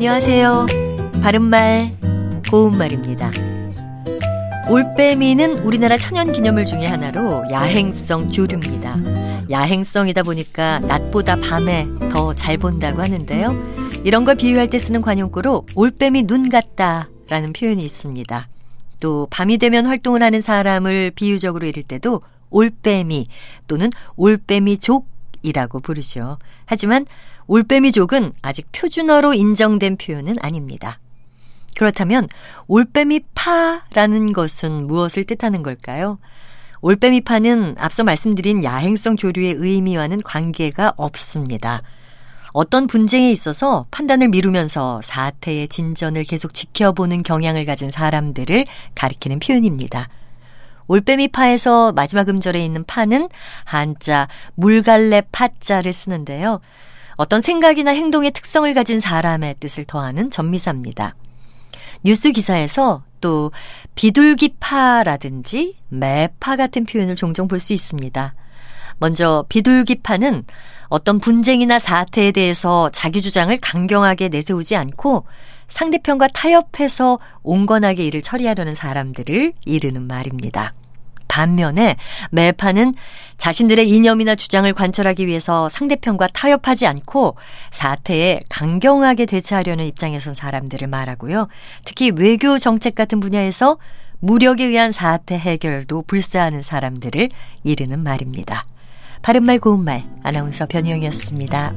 안녕하세요. 바른말, 고운말입니다. 올빼미는 우리나라 천연 기념물 중의 하나로 야행성 조류입니다. 야행성이다 보니까 낮보다 밤에 더 잘 본다고 하는데요. 이런 걸 비유할 때 쓰는 관용구로 올빼미 눈 같다 라는 표현이 있습니다. 또 밤이 되면 활동을 하는 사람을 비유적으로 이를 때도 올빼미 또는 올빼미족이라고 부르죠. 하지만 올빼미족은 아직 표준어로 인정된 표현은 아닙니다. 그렇다면 올빼미 파라는 것은 무엇을 뜻하는 걸까요? 올빼미 파는 앞서 말씀드린 야행성 조류의 의미와는 관계가 없습니다. 어떤 분쟁에 있어서 판단을 미루면서 사태의 진전을 계속 지켜보는 경향을 가진 사람들을 가리키는 표현입니다. 올빼미 파에서 마지막 음절에 있는 파는 한자 물갈래 파자를 쓰는데요. 어떤 생각이나 행동의 특성을 가진 사람의 뜻을 더하는 전미사입니다. 뉴스 기사에서 또 비둘기파라든지 매파 같은 표현을 종종 볼 수 있습니다. 먼저 비둘기파는 어떤 분쟁이나 사태에 대해서 자기 주장을 강경하게 내세우지 않고 상대편과 타협해서 온건하게 일을 처리하려는 사람들을 이르는 말입니다. 반면에 매파는 자신들의 이념이나 주장을 관철하기 위해서 상대편과 타협하지 않고 사태에 강경하게 대처하려는 입장에 선 사람들을 말하고요. 특히 외교 정책 같은 분야에서 무력에 의한 사태 해결도 불사하는 사람들을 이르는 말입니다. 바른말 고운말 아나운서 변희영이었습니다.